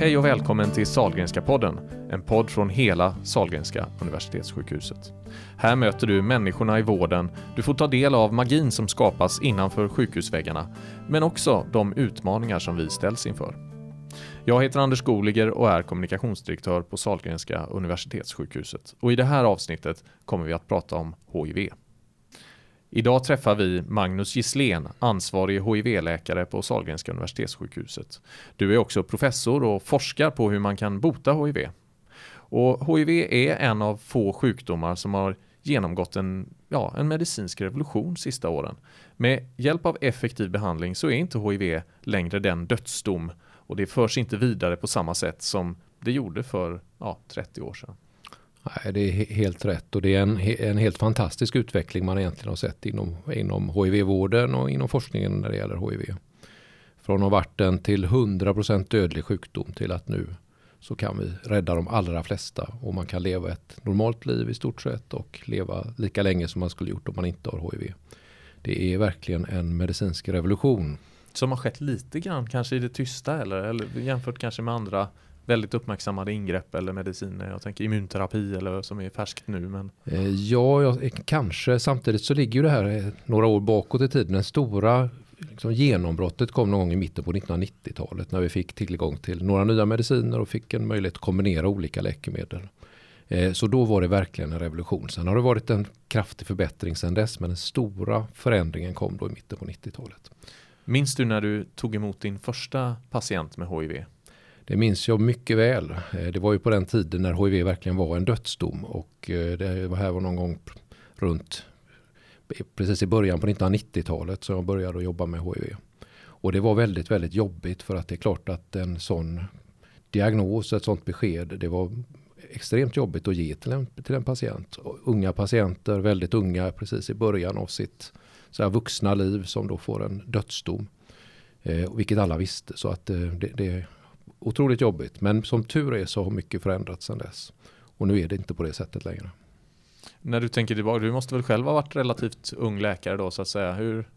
Hej och välkommen till Salgrenska podden, en podd från hela Salgrenska Universitetssjukhuset. Här möter du människorna i vården, du får ta del av magin som skapas innanför sjukhusväggarna, men också de utmaningar som vi ställs inför. Jag heter Anders Goliger och är kommunikationsdirektör på Salgrenska Universitetssjukhuset och i det här avsnittet kommer vi att prata om HIV. Idag träffar vi Magnus Gisslén, ansvarig HIV-läkare på Sahlgrenska Universitetssjukhuset. Du är också professor och forskar på hur man kan bota HIV. Och HIV är en av få sjukdomar som har genomgått en, ja, en medicinsk revolution de sista åren. Med hjälp av effektiv behandling så är inte HIV längre den dödsdom och det förs inte vidare på samma sätt som det gjorde för ja, 30 år sedan. Nej, det är helt rätt och det är en, en helt fantastisk utveckling man egentligen har sett inom, inom HIV-vården och inom forskningen när det gäller HIV. Från att ha varit en till 100% dödlig sjukdom till att nu så kan vi rädda de allra flesta och man kan leva ett normalt liv i stort sett och leva lika länge som man skulle gjort om man inte har HIV. Det är verkligen en medicinsk revolution. Som har skett lite grann kanske i det tysta eller, eller jämfört kanske med andra väldigt uppmärksammade ingrepp eller mediciner. Jag tänker immunterapi eller som är färskt nu. Men... Eh, ja, jag, kanske. Samtidigt så ligger ju det här eh, några år bakåt i tiden. Den stora liksom, genombrottet kom någon gång i mitten på 1990-talet när vi fick tillgång till några nya mediciner och fick en möjlighet att kombinera olika läkemedel. Eh, så då var det verkligen en revolution. Sen har det varit en kraftig förbättring sedan dess men den stora förändringen kom då i mitten på 90-talet. Minns du när du tog emot din första patient med HIV? Det minns jag mycket väl. Eh, det var ju på den tiden när HIV verkligen var en dödsdom och eh, det var här var någon gång runt precis i början på 1990-talet som jag började att jobba med HIV. Och det var väldigt, väldigt jobbigt för att det är klart att en sån diagnos, ett sånt besked, det var extremt jobbigt att ge till en, till en patient. Unga patienter, väldigt unga, precis i början av sitt så här vuxna liv som då får en dödsdom. Eh, vilket alla visste. Så att eh, det, det, otroligt jobbigt. Men som tur är så har mycket förändrats sedan dess. Och nu är det inte på det sättet längre. När du tänker tillbaka, du måste väl själv ha varit relativt ung läkare då så att säga. Hur,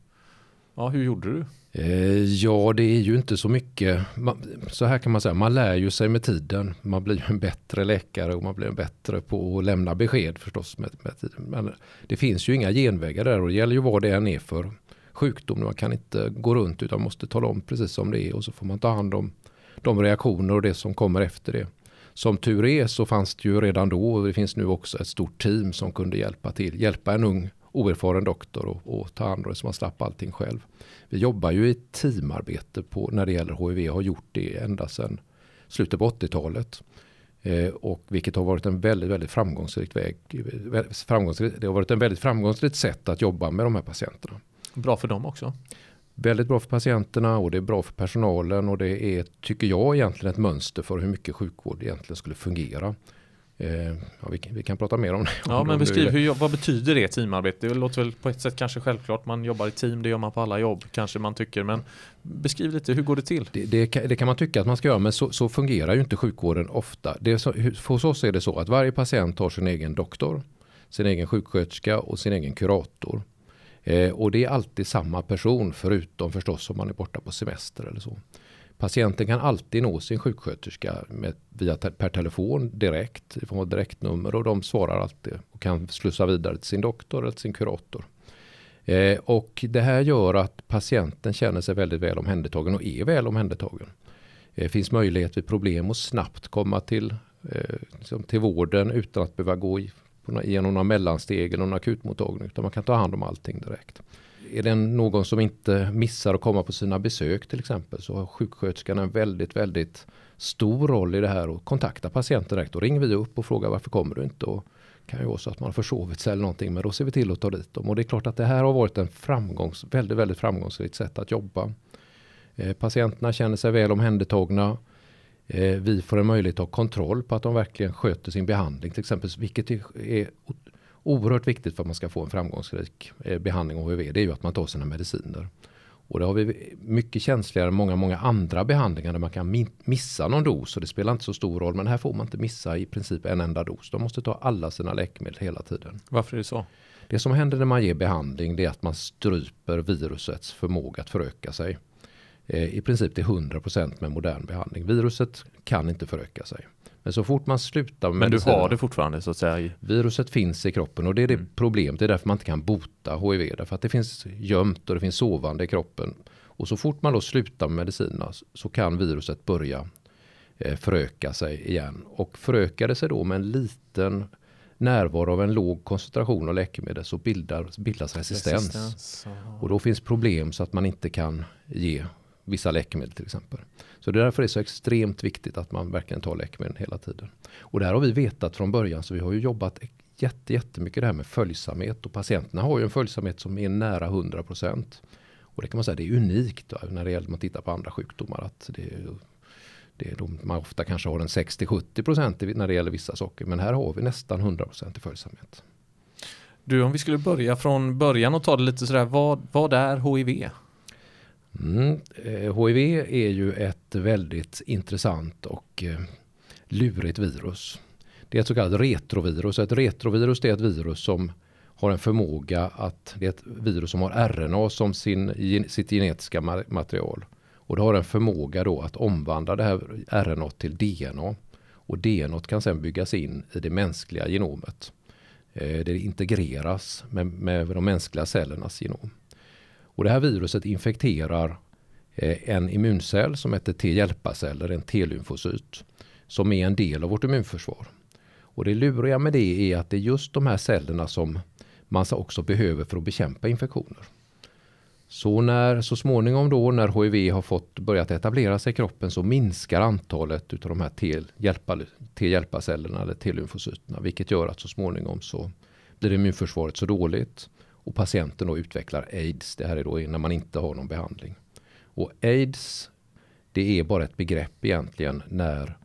ja, hur gjorde du? Eh, ja, det är ju inte så mycket. så här kan man säga, man lär ju sig med tiden. Man blir en bättre läkare och man blir bättre på att lämna besked förstås med, med tiden. Men det finns ju inga genvägar där och det gäller ju vad det än är för sjukdom. Man kan inte gå runt utan måste tala om precis som det är och så får man ta hand om de reaktioner och det som kommer efter det. Som tur är så fanns det ju redan då och det finns nu också ett stort team som kunde hjälpa till. Hjälpa en ung oerfaren doktor och, och ta hand om det så man slapp allting själv. Vi jobbar ju i teamarbete på, när det gäller HIV och har gjort det ända sedan slutet på 80-talet. Eh, och vilket har varit en väldigt, väldigt framgångsrik väg. Eh, framgångsrik, det har varit en väldigt framgångsrikt sätt att jobba med de här patienterna. Bra för dem också väldigt bra för patienterna och det är bra för personalen och det är, tycker jag, egentligen ett mönster för hur mycket sjukvård egentligen skulle fungera. Eh, ja, vi, vi, kan prata mer om det. Ja, men beskriv, hur, vad betyder det teamarbete? Det låter väl på ett sätt kanske självklart, man jobbar i team, det gör man på alla jobb, kanske man tycker, men beskriv lite, hur går det till? Det, det, kan, det kan, man tycka att man ska göra, men så, så fungerar ju inte sjukvården ofta. Det så, hos oss är det så att varje patient har sin egen doktor, sin egen sjuksköterska och sin egen kurator. Eh, och det är alltid samma person förutom förstås om man är borta på semester eller så. Patienten kan alltid nå sin sjuksköterska med, via te per telefon direkt. Det får direktnummer och de svarar alltid och kan slussa vidare till sin doktor eller till sin kurator. Eh, och det här gör att patienten känner sig väldigt väl omhändertagen och är väl omhändertagen. Det eh, finns möjlighet vid problem att snabbt komma till, eh, liksom till vården utan att behöva gå i genom några mellansteg eller någon akutmottagning. Utan man kan ta hand om allting direkt. Är det någon som inte missar att komma på sina besök till exempel så har sjuksköterskan en väldigt, väldigt stor roll i det här och kontakta patienten direkt. Då ringer vi upp och frågar varför kommer du inte? Och kan ju vara så att man har försovit sig eller någonting men då ser vi till att ta dit dem. Och det är klart att det här har varit en framgångs, väldigt, väldigt framgångsrikt sätt att jobba. Eh, patienterna känner sig väl omhändertagna. Eh, vi får en möjlighet att ha kontroll på att de verkligen sköter sin behandling till exempel. Vilket är oerhört viktigt för att man ska få en framgångsrik eh, behandling av HIV. Det är ju att man tar sina mediciner. Och det har vi mycket känsligare än många, många andra behandlingar där man kan missa någon dos och det spelar inte så stor roll. Men här får man inte missa i princip en enda dos. De måste ta alla sina läkemedel hela tiden. Varför är det så? Det som händer när man ger behandling det är att man stryper virusets förmåga att föröka sig. I princip till 100% med modern behandling. Viruset kan inte föröka sig. Men så fort man slutar med Men du har det fortfarande så att säga? Viruset finns i kroppen och det är det mm. problemet. Det är därför man inte kan bota HIV. Därför att det finns gömt och det finns sovande i kroppen. Och så fort man då slutar med medicinerna så kan viruset börja eh, föröka sig igen. Och förökar det sig då med en liten närvaro av en låg koncentration av läkemedel så bildar, bildas resistens. resistens. Och då finns problem så att man inte kan ge vissa läkemedel till exempel. Så det är därför det är så extremt viktigt att man verkligen tar läkemedel hela tiden. Och det här har vi vetat från början så vi har ju jobbat jätte, jättemycket det här med följsamhet och patienterna har ju en följsamhet som är nära 100 procent. Och det kan man säga det är unikt då, när det gäller att titta på andra sjukdomar. Att det, det är de, man ofta kanske har en 60-70 procent när det gäller vissa saker. Men här har vi nästan 100 procent i följsamhet. Du, om vi skulle börja från början och ta det lite sådär, vad, vad är HIV? Mm, eh, HIV är ju ett väldigt intressant och eh, lurigt virus. Det är ett så kallat retrovirus. Ett retrovirus är ett virus som har en förmåga att, det är ett virus som har RNA som sin, sitt genetiska material. Och det har en förmåga då att omvandla det här RNA till DNA. Och DNA kan sedan byggas in i det mänskliga genomet. Eh, det integreras med, med de mänskliga cellernas genom. Och det här viruset infekterar eh, en immuncell som heter T-hjälparceller, en T-lymfocyt, som är en del av vårt immunförsvar. Och det luriga med det är att det är just de här cellerna som man också behöver för att bekämpa infektioner. Så när så småningom då när HIV har fått börjat etablera sig i kroppen så minskar antalet utav de här T-hjälparcellerna eller T-lymfocyterna, vilket gör att så småningom så blir immunförsvaret så dåligt och patienten då utvecklar aids. Det här är då när man inte har någon behandling. Och aids, det är bara ett begrepp egentligen när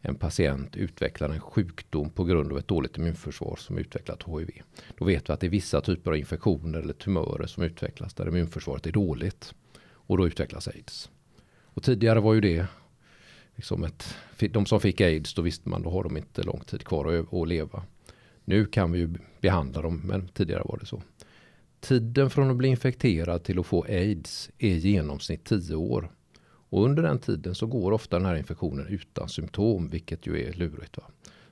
en patient utvecklar en sjukdom på grund av ett dåligt immunförsvar som utvecklat HIV. Då vet vi att det är vissa typer av infektioner eller tumörer som utvecklas där immunförsvaret är dåligt. Och då utvecklas aids. Och tidigare var ju det liksom ett, de som fick aids, då visste man då har de inte lång tid kvar att, att leva. Nu kan vi ju behandla dem, men tidigare var det så. Tiden från att bli infekterad till att få aids är i genomsnitt 10 år. Och under den tiden så går ofta den här infektionen utan symptom, vilket ju är lurigt. Va?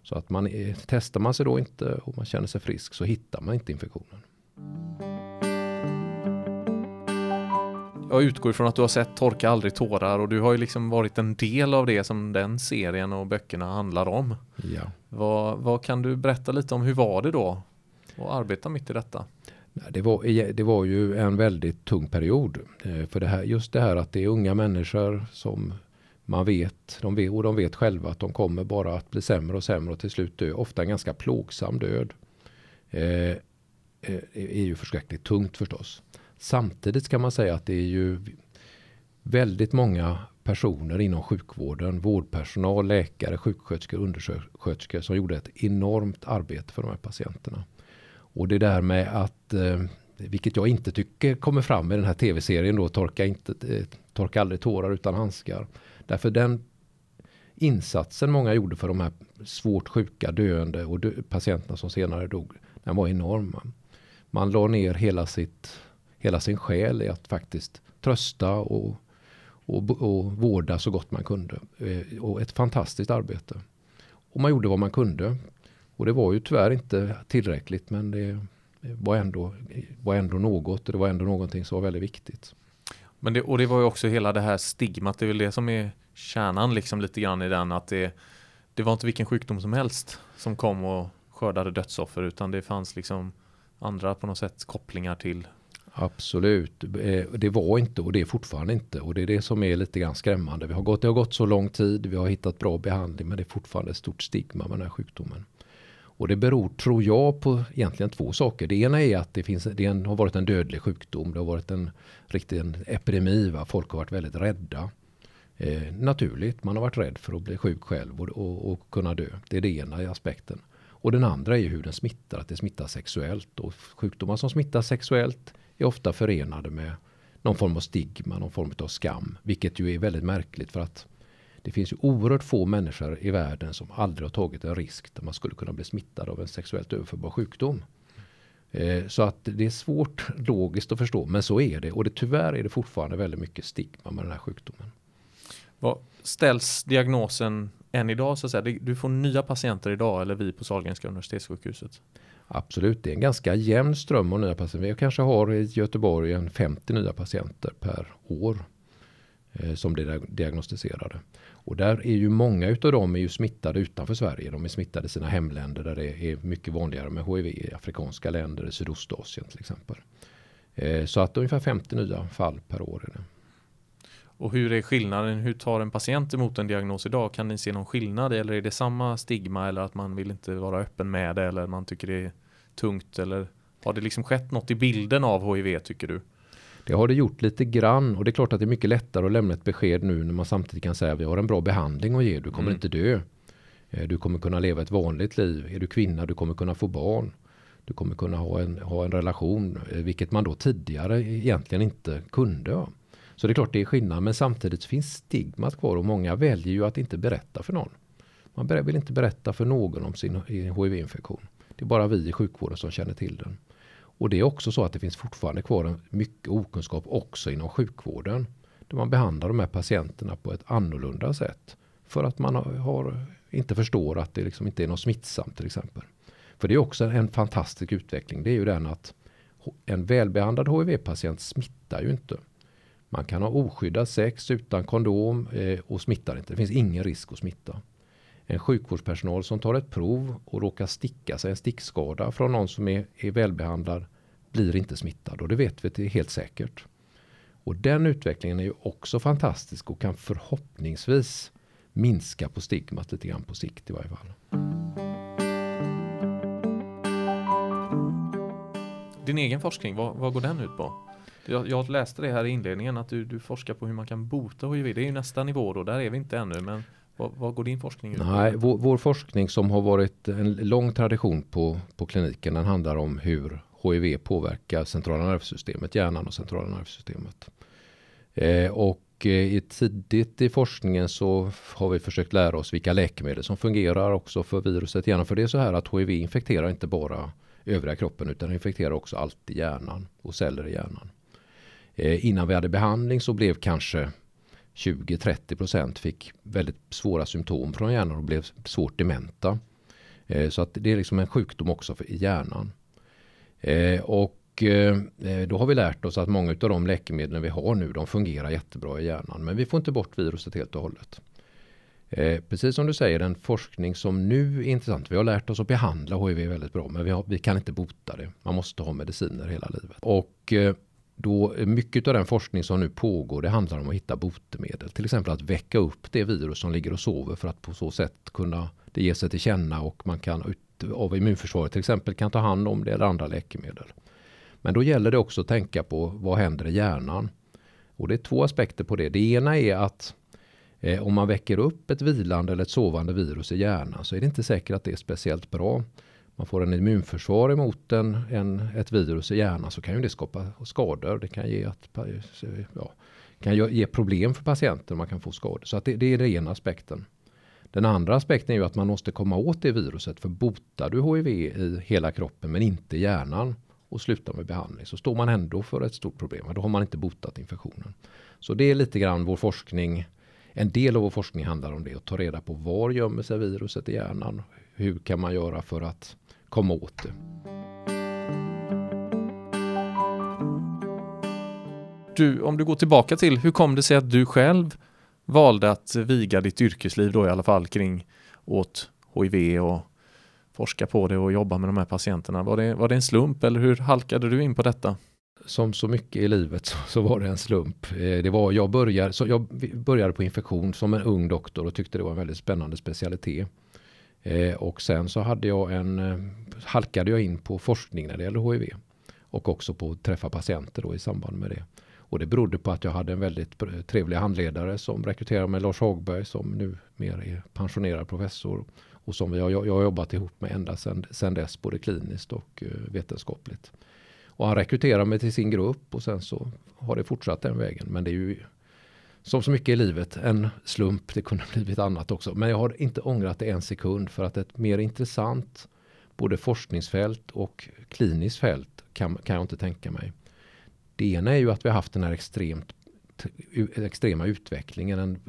Så att man är, testar man sig då inte och man känner sig frisk så hittar man inte infektionen. Jag utgår ifrån att du har sett Torka aldrig tårar och du har ju liksom varit en del av det som den serien och böckerna handlar om. Ja. Vad, vad kan du berätta lite om hur var det då att arbeta mitt i detta? Det var, det var ju en väldigt tung period. Eh, för det här, just det här att det är unga människor som man vet, de vet, och de vet själva att de kommer bara att bli sämre och sämre och till slut dö. Ofta en ganska plågsam död. Eh, eh är ju förskräckligt tungt förstås. Samtidigt kan man säga att det är ju väldigt många personer inom sjukvården, vårdpersonal, läkare, sjuksköterskor, undersköterskor som gjorde ett enormt arbete för de här patienterna. Och det där med att, eh, vilket jag inte tycker kommer fram i den här tv-serien då, torka, inte, eh, torka aldrig tårar utan handskar. Därför den insatsen många gjorde för de här svårt sjuka, döende och dö patienterna som senare dog, den var enorm. Man la ner hela, sitt, hela sin själ i att faktiskt trösta och, och, och vårda så gott man kunde. Eh, och ett fantastiskt arbete. Och man gjorde vad man kunde. Och det var ju tyvärr inte tillräckligt men det var ändå, var ändå något och det var ändå någonting som var väldigt viktigt. Men det, och det var ju också hela det här stigmat, det är väl det som är kärnan liksom lite grann i den att det, det var inte vilken sjukdom som helst som kom och skördade dödsoffer utan det fanns liksom andra på något sätt kopplingar till Absolut, eh, det var inte och det är fortfarande inte och det är det som är lite grann skrämmande. Vi har gått, det har gått så lång tid, vi har hittat bra behandling men det är fortfarande ett stort stigma med den här sjukdomen. Och det beror, tror jag, på egentligen två saker. Det ena är att det, finns, det har varit en dödlig sjukdom. Det har varit en riktig en epidemi. Va? Folk har varit väldigt rädda. Eh, naturligt, man har varit rädd för att bli sjuk själv och, och, och, kunna dö. Det är det ena aspekten. Och den andra är hur den smittar, att det smittar sexuellt. Och sjukdomar som smittar sexuellt är ofta förenade med någon form av stigma, någon form av skam. Vilket ju är väldigt märkligt för att det finns ju oerhört få människor i världen som aldrig har tagit en risk där man skulle kunna bli smittad av en sexuellt överförbar sjukdom. Eh, så att det är svårt logiskt att förstå, men så är det. Och det, tyvärr är det fortfarande väldigt mycket stigma med den här sjukdomen. Vad ställs diagnosen än idag så att säga? Du får nya patienter idag eller vi på Sahlgrenska universitetssjukhuset? Absolut, det är en ganska jämn ström av nya patienter. Vi kanske har i Göteborg en 50 nya patienter per år eh, som blir diagnostiserade. Och där är ju många utav dem är ju smittade utanför Sverige. De är smittade i sina hemländer där det är mycket vanligare med HIV i afrikanska länder, i Sydostasien till exempel. Eh, så att ungefär 50 nya fall per år är det. Och hur är skillnaden? Hur tar en patient emot en diagnos idag? Kan ni se någon skillnad eller är det samma stigma eller att man vill inte vara öppen med det eller man tycker det är tungt eller har det liksom skett något i bilden av HIV tycker du? Det har det gjort lite grann och det är klart att det är mycket lättare att lämna ett besked nu när man samtidigt kan säga vi har en bra behandling att ge. Du kommer mm. inte dö. Eh, du kommer kunna leva ett vanligt liv. Är du kvinna, du kommer kunna få barn. Du kommer kunna ha en, ha en relation, eh, vilket man då tidigare egentligen inte kunde. Så det är klart det är skillnad, men samtidigt finns stigmat kvar och många väljer ju att inte berätta för någon. Man vill inte berätta för någon om sin HIV-infektion. Det är bara vi i sjukvården som känner till den. Och det är också så att det finns fortfarande kvar mycket okunskap också inom sjukvården. Där man behandlar de här patienterna på ett annorlunda sätt. För att man har, inte förstår att det liksom inte är något smittsamt till exempel. För det är också en fantastisk utveckling. Det är ju den att en välbehandlad HIV-patient smittar ju inte. Man kan ha oskyddat sex utan kondom eh, och smittar inte. Det finns ingen risk att smitta en sjukvårdspersonal som tar ett prov och råkar sticka sig en stickskada från någon som är, är välbehandlad blir inte smittad och det vet vi till helt säkert. Och den utvecklingen är ju också fantastisk och kan förhoppningsvis minska på stigmat lite grann på sikt i varje fall. Din egen forskning, vad, vad går den ut på? Jag, jag, läste det här i inledningen att du, du forskar på hur man kan bota HIV. Det är ju nästa nivå då, där är vi inte ännu. Men vad, vad går din forskning ut på? Nej, vår, vår, forskning som har varit en lång tradition på, på kliniken den handlar om hur HIV påverkar centrala nervsystemet, hjärnan och centrala nervsystemet. Eh, och eh, tidigt i forskningen så har vi försökt lära oss vilka läkemedel som fungerar också för viruset hjärnan. För det är så här att HIV infekterar inte bara övriga kroppen utan infekterar också allt i hjärnan och celler i hjärnan. Eh, innan vi hade behandling så blev kanske 20-30 procent fick väldigt svåra symptom från hjärnan och blev svårt dementa. Eh, så att det är liksom en sjukdom också i hjärnan. Eh, och eh, då har vi lärt oss att många av de läkemedlen vi har nu de fungerar jättebra i hjärnan. Men vi får inte bort viruset helt och hållet. Precis som du säger, den forskning som nu är intressant. Vi har lärt oss att behandla HIV väldigt bra, men vi, har, vi kan inte bota det. Man måste ha mediciner hela livet. Och då eh, mycket av den forskning som nu pågår det handlar om att hitta botemedel. Till exempel att väcka upp det virus som ligger och sover för att på så sätt kunna det ge sig till känna och man kan ut, av immunförsvaret till exempel kan ta hand om det eller andra läkemedel. Men då gäller det också att tänka på vad händer i hjärnan. Och det är två aspekter på det. Det ena är att eh, om man väcker upp ett vilande eller ett sovande virus i hjärnan så är det inte säkert att det är speciellt bra man får en immunförsvar emot en, en, ett virus i hjärnan så kan ju det skapa skador. Det kan ge, att, ja, kan ge problem för patienten. Man kan få skador. Så att det, det är den ena aspekten. Den andra aspekten är ju att man måste komma åt det viruset. För botar du HIV i hela kroppen men inte hjärnan och slutar med behandling så står man ändå för ett stort problem. Då har man inte botat infektionen. Så det är lite grann vår forskning. En del av vår forskning handlar om det. Att ta reda på var gömmer sig viruset i hjärnan. Hur kan man göra för att komma åt det. Du, om du går tillbaka till hur kom det sig att du själv valde att viga ditt yrkesliv då i alla fall kring åt HIV och forska på det och jobba med de här patienterna. Var det, var det en slump eller hur halkade du in på detta? Som så mycket i livet så, så var det en slump. Eh, det var, jag, började, så jag började på infektion som en ung doktor och tyckte det var en väldigt spännande specialitet. Eh, och sen så hade jag en, eh, halkade jag in på forskning när det gäller HIV. Och också på att träffa patienter då i samband med det. Och det berodde på att jag hade en väldigt trevlig handledare som rekryterade mig, Lars Hagberg, som nu mer är pensionerad professor. Och som jag, jag har jobbat ihop med ända sedan, dess, både kliniskt och eh, vetenskapligt. Och han rekryterade mig till sin grupp och sen så har det fortsatt den vägen. Men det är ju som så mycket i livet, en slump. Det kunde blivit annat också. Men jag har inte ångrat det en sekund för att ett mer intressant både forskningsfält och kliniskt fält kan, kan jag inte tänka mig. Det ena är ju att vi har haft den här extremt, extrema utvecklingen. En,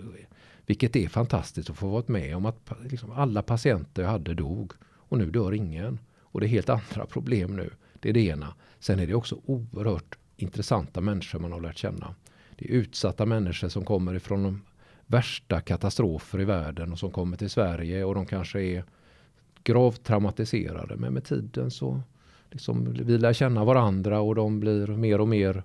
vilket är fantastiskt att få vara med om att liksom alla patienter jag hade dog och nu dör ingen. Och det är helt andra problem nu. Det är det ena. Sen är det också oerhört intressanta människor man har lärt känna. Det är utsatta människor som kommer ifrån de värsta katastrofer i världen och som kommer till Sverige och de kanske är gravt traumatiserade. Men med tiden så liksom, vi lär känna varandra och de blir mer och mer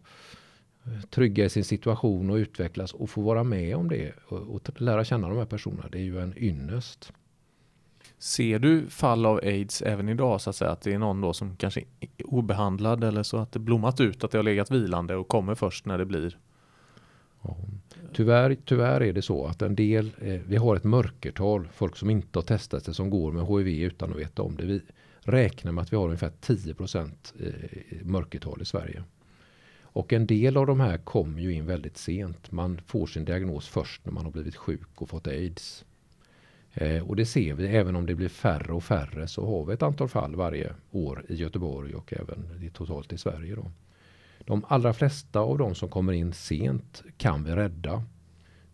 eh, trygga i sin situation och utvecklas och få vara med om det och, och lära känna de här personerna. Det är ju en ynnest. Ser du fall av aids även idag så att säga? Att det är någon då som kanske är obehandlad eller så att det blommat ut, att det har legat vilande och kommer först när det blir? Ja. Tyvärr, tyvärr är det så att en del, eh, vi har ett mörkertal, folk som inte har testat sig som går med HIV utan att veta om det. Vi räknar med att vi har ungefär 10 procent eh, mörkertal i Sverige. Och en del av de här kommer ju in väldigt sent. Man får sin diagnos först när man har blivit sjuk och fått aids. Eh, och det ser vi, även om det blir färre och färre så har vi ett antal fall varje år i Göteborg och även totalt i Sverige. Då. De allra flesta av de som kommer in sent kan vi rädda.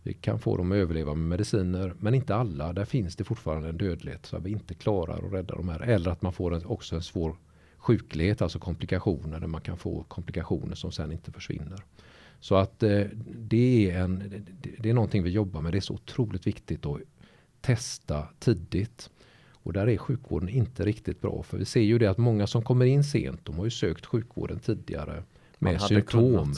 Vi kan få dem att överleva med mediciner, men inte alla. Där finns det fortfarande en dödlighet så att vi inte klarar att rädda de här. Eller att man får en, också en svår sjuklighet, alltså komplikationer, där man kan få komplikationer som sen inte försvinner. Så att eh, det, är en, det är någonting vi jobbar med. Det är så otroligt viktigt att testa tidigt. Och där är sjukvården inte riktigt bra. För vi ser ju det att många som kommer in sent, de har ju sökt sjukvården tidigare med symptom.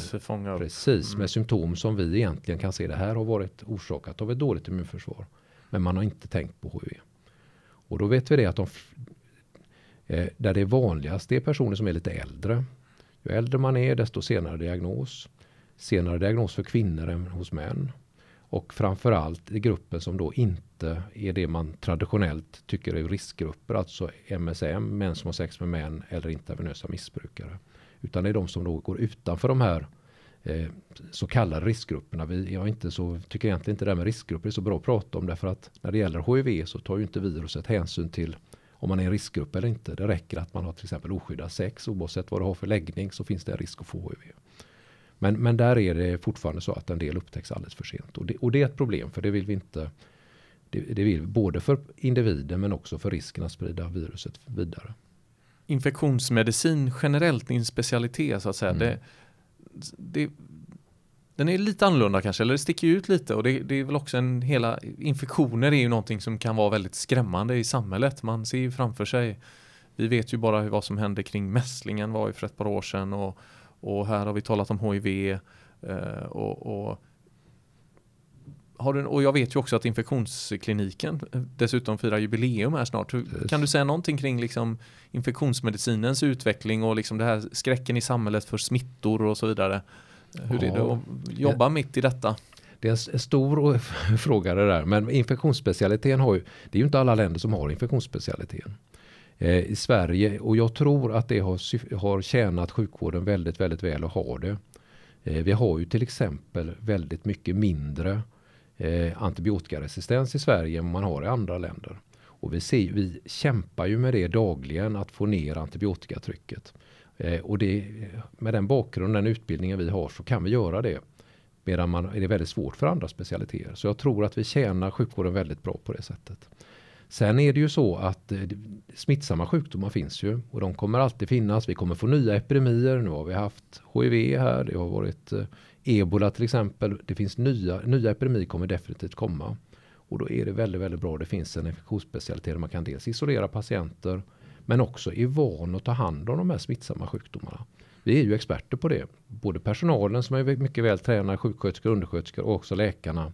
Precis, mm. med symptom som vi egentligen kan se det här har varit orsakat av ett dåligt immunförsvar. Men man har inte tänkt på HIV. Och då vet vi det att de, eh, där det är vanligast det är personer som är lite äldre. Ju äldre man är desto senare diagnos. Senare diagnos för kvinnor än hos män. Och framförallt i gruppen som då inte är det man traditionellt tycker är riskgrupper, alltså MSM, män som har sex med män eller intravenösa missbrukare. Utan det är de som då går utanför de här eh, så kallade riskgrupperna. Vi, jag inte så, tycker egentligen inte det här med riskgrupper är så bra att prata om därför att när det gäller HIV så tar ju inte viruset hänsyn till om man är en riskgrupp eller inte. Det räcker att man har till exempel oskyddat sex oavsett vad du har för läggning så finns det en risk att få HIV. Men, men där är det fortfarande så att en del upptäcks alldeles för sent och det, och det är ett problem för det vill vi inte det, det vill vi både för individen men också för risken att sprida viruset vidare infektionsmedicin generellt, din specialitet så att säga. Mm. Det, det, den är lite annorlunda kanske, eller det sticker ut lite och det, det, är väl också en hela infektioner är ju någonting som kan vara väldigt skrämmande i samhället. Man ser ju framför sig, vi vet ju bara vad som hände kring mässlingen var ju för ett par år sedan och, och här har vi talat om HIV eh, och, och har du, och jag vet ju också att infektionskliniken dessutom firar jubileum här snart. Yes. Kan du säga någonting kring liksom infektionsmedicinens utveckling och liksom det här skräcken i samhället för smittor och så vidare? Hur ja. är det att jobba ja. mitt i detta? Det är en stor fråga det där. Men infektionsspecialiteten har ju, det är ju inte alla länder som har infektionsspecialiteten. Eh, I Sverige, och jag tror att det har, har tjänat sjukvården väldigt, väldigt väl att ha det. Eh, vi har ju till exempel väldigt mycket mindre eh, antibiotikaresistens i Sverige än man har i andra länder. Och vi, ser, vi kämpar ju med det dagligen att få ner antibiotikatrycket. Eh, och det, med den bakgrunden, den utbildningen vi har så kan vi göra det. Medan man, är det väldigt svårt för andra specialiteter. Så jag tror att vi tjänar sjukvården väldigt bra på det sättet. Sen är det ju så att eh, smittsamma sjukdomar finns ju och de kommer alltid finnas. Vi kommer få nya epidemier. Nu har vi haft HIV här. Det har varit eh, ebola till exempel. Det finns nya, nya epidemier kommer definitivt komma. Och då är det väldigt, väldigt bra. Det finns en infektionsspecialitet där man kan dels isolera patienter men också är van att ta hand om de här smittsamma sjukdomarna. Vi är ju experter på det. Både personalen som är mycket väl tränade, sjuksköterskor, undersköterskor och också läkarna.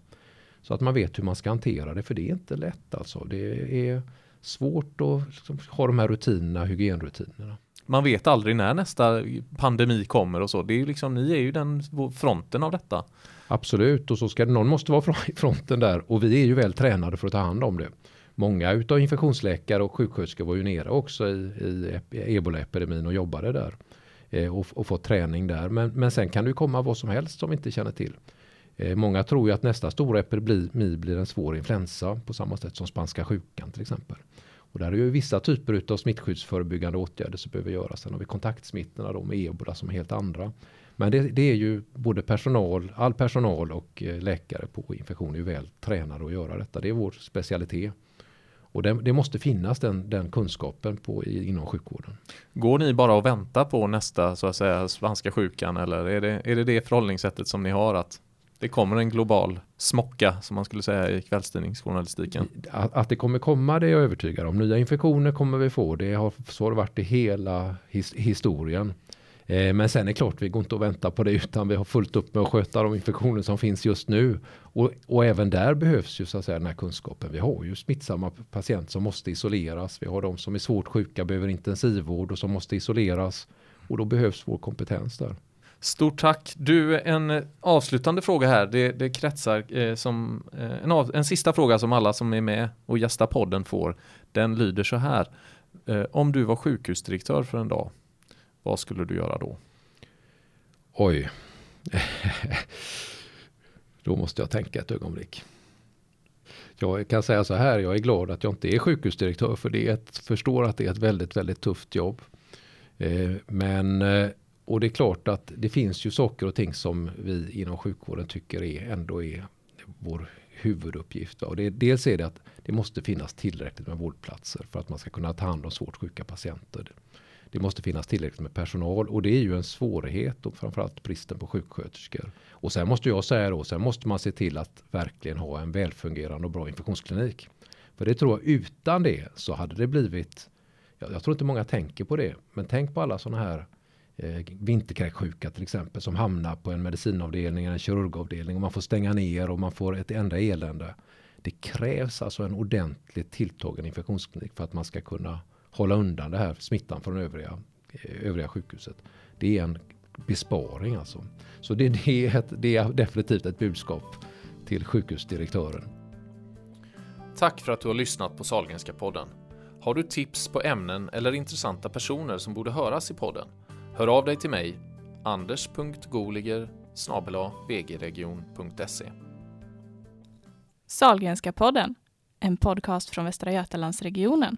Så att man vet hur man ska hantera det, för det är inte lätt alltså. Det är svårt att liksom, ha de här rutinerna, hygienrutinerna. Man vet aldrig när nästa pandemi kommer och så. Det är liksom, ni är ju den fronten av detta. Absolut, och så ska någon måste vara i fronten där och vi är ju väl tränade för att ta hand om det. Många utav infektionsläkare och sjuksköterskor var ju nere också i, i ebola-epidemin och jobbade där. Eh, och, och fått träning där. Men, men sen kan det ju komma vad som helst som vi inte känner till. Eh, många tror ju att nästa stora epidemi blir en svår influensa på samma sätt som spanska sjukan till exempel. Och där är ju vissa typer av smittskyddsförebyggande åtgärder som behöver göras. Sen har vi kontaktsmittorna då med ebola som är helt andra. Men det, det, är ju både personal, all personal och eh, läkare på infektion är ju väl tränade att göra detta. Det är vår specialitet. Och det, det måste finnas den, den kunskapen på, i, inom sjukvården. Går ni bara och väntar på nästa så att säga spanska sjukan eller är det, är det det förhållningssättet som ni har att det kommer en global smocka som man skulle säga i kvällstidningsjournalistiken. Att, att det kommer komma det är jag övertygad om. Nya infektioner kommer vi få. Det har, så har det varit i hela his, historien. Eh, men sen är det klart, vi går inte och väntar på det utan vi har fullt upp med att sköta de infektioner som finns just nu. Och, och även där behövs ju så att säga den här kunskapen. Vi har ju smittsamma patienter som måste isoleras. Vi har de som är svårt sjuka, behöver intensivvård och som måste isoleras. Och då behövs vår kompetens där. Stort tack. Du, en eh, avslutande fråga här. Det, det kretsar eh, som eh, en, av, en sista fråga som alla som är med och gästar podden får. Den lyder så här. Eh, om du var sjukhusdirektör för en dag, vad skulle du göra då? Oj. då måste jag tänka ett ögonblick. Jag kan säga så här, jag är glad att jag inte är sjukhusdirektör för det är ett, förstår att det är ett väldigt, väldigt tufft jobb. Eh, men eh, och det är klart att det finns ju saker och ting som vi inom sjukvården tycker är ändå är vår huvuduppgift. Och det, dels är det att det måste finnas tillräckligt med vårdplatser för att man ska kunna ta hand om svårt sjuka patienter. Det måste finnas tillräckligt med personal och det är ju en svårighet och framförallt bristen på sjuksköterskor. Och sen måste jag säga då, sen måste man se till att verkligen ha en välfungerande och bra infektionsklinik. För det tror jag utan det så hade det blivit, jag, jag tror inte många tänker på det, men tänk på alla sådana här eh, vinterkräksjuka till exempel som hamnar på en medicinavdelning eller en kirurgavdelning och man får stänga ner och man får ett enda elände. Det krävs alltså en ordentligt tilltagen infektionsklinik för att man ska kunna hålla undan det här smittan från övriga, eh, övriga sjukhuset. Det är en besparing alltså. Så det, det, är, ett, det är definitivt ett budskap till sjukhusdirektören. Tack för att du har lyssnat på Salgrenska podden. Har du tips på ämnen eller intressanta personer som borde höras i podden? Hör av dig till mig, anders.goliger vgregion.se. Sahlgrenska podden, en podcast från Västra Götalandsregionen.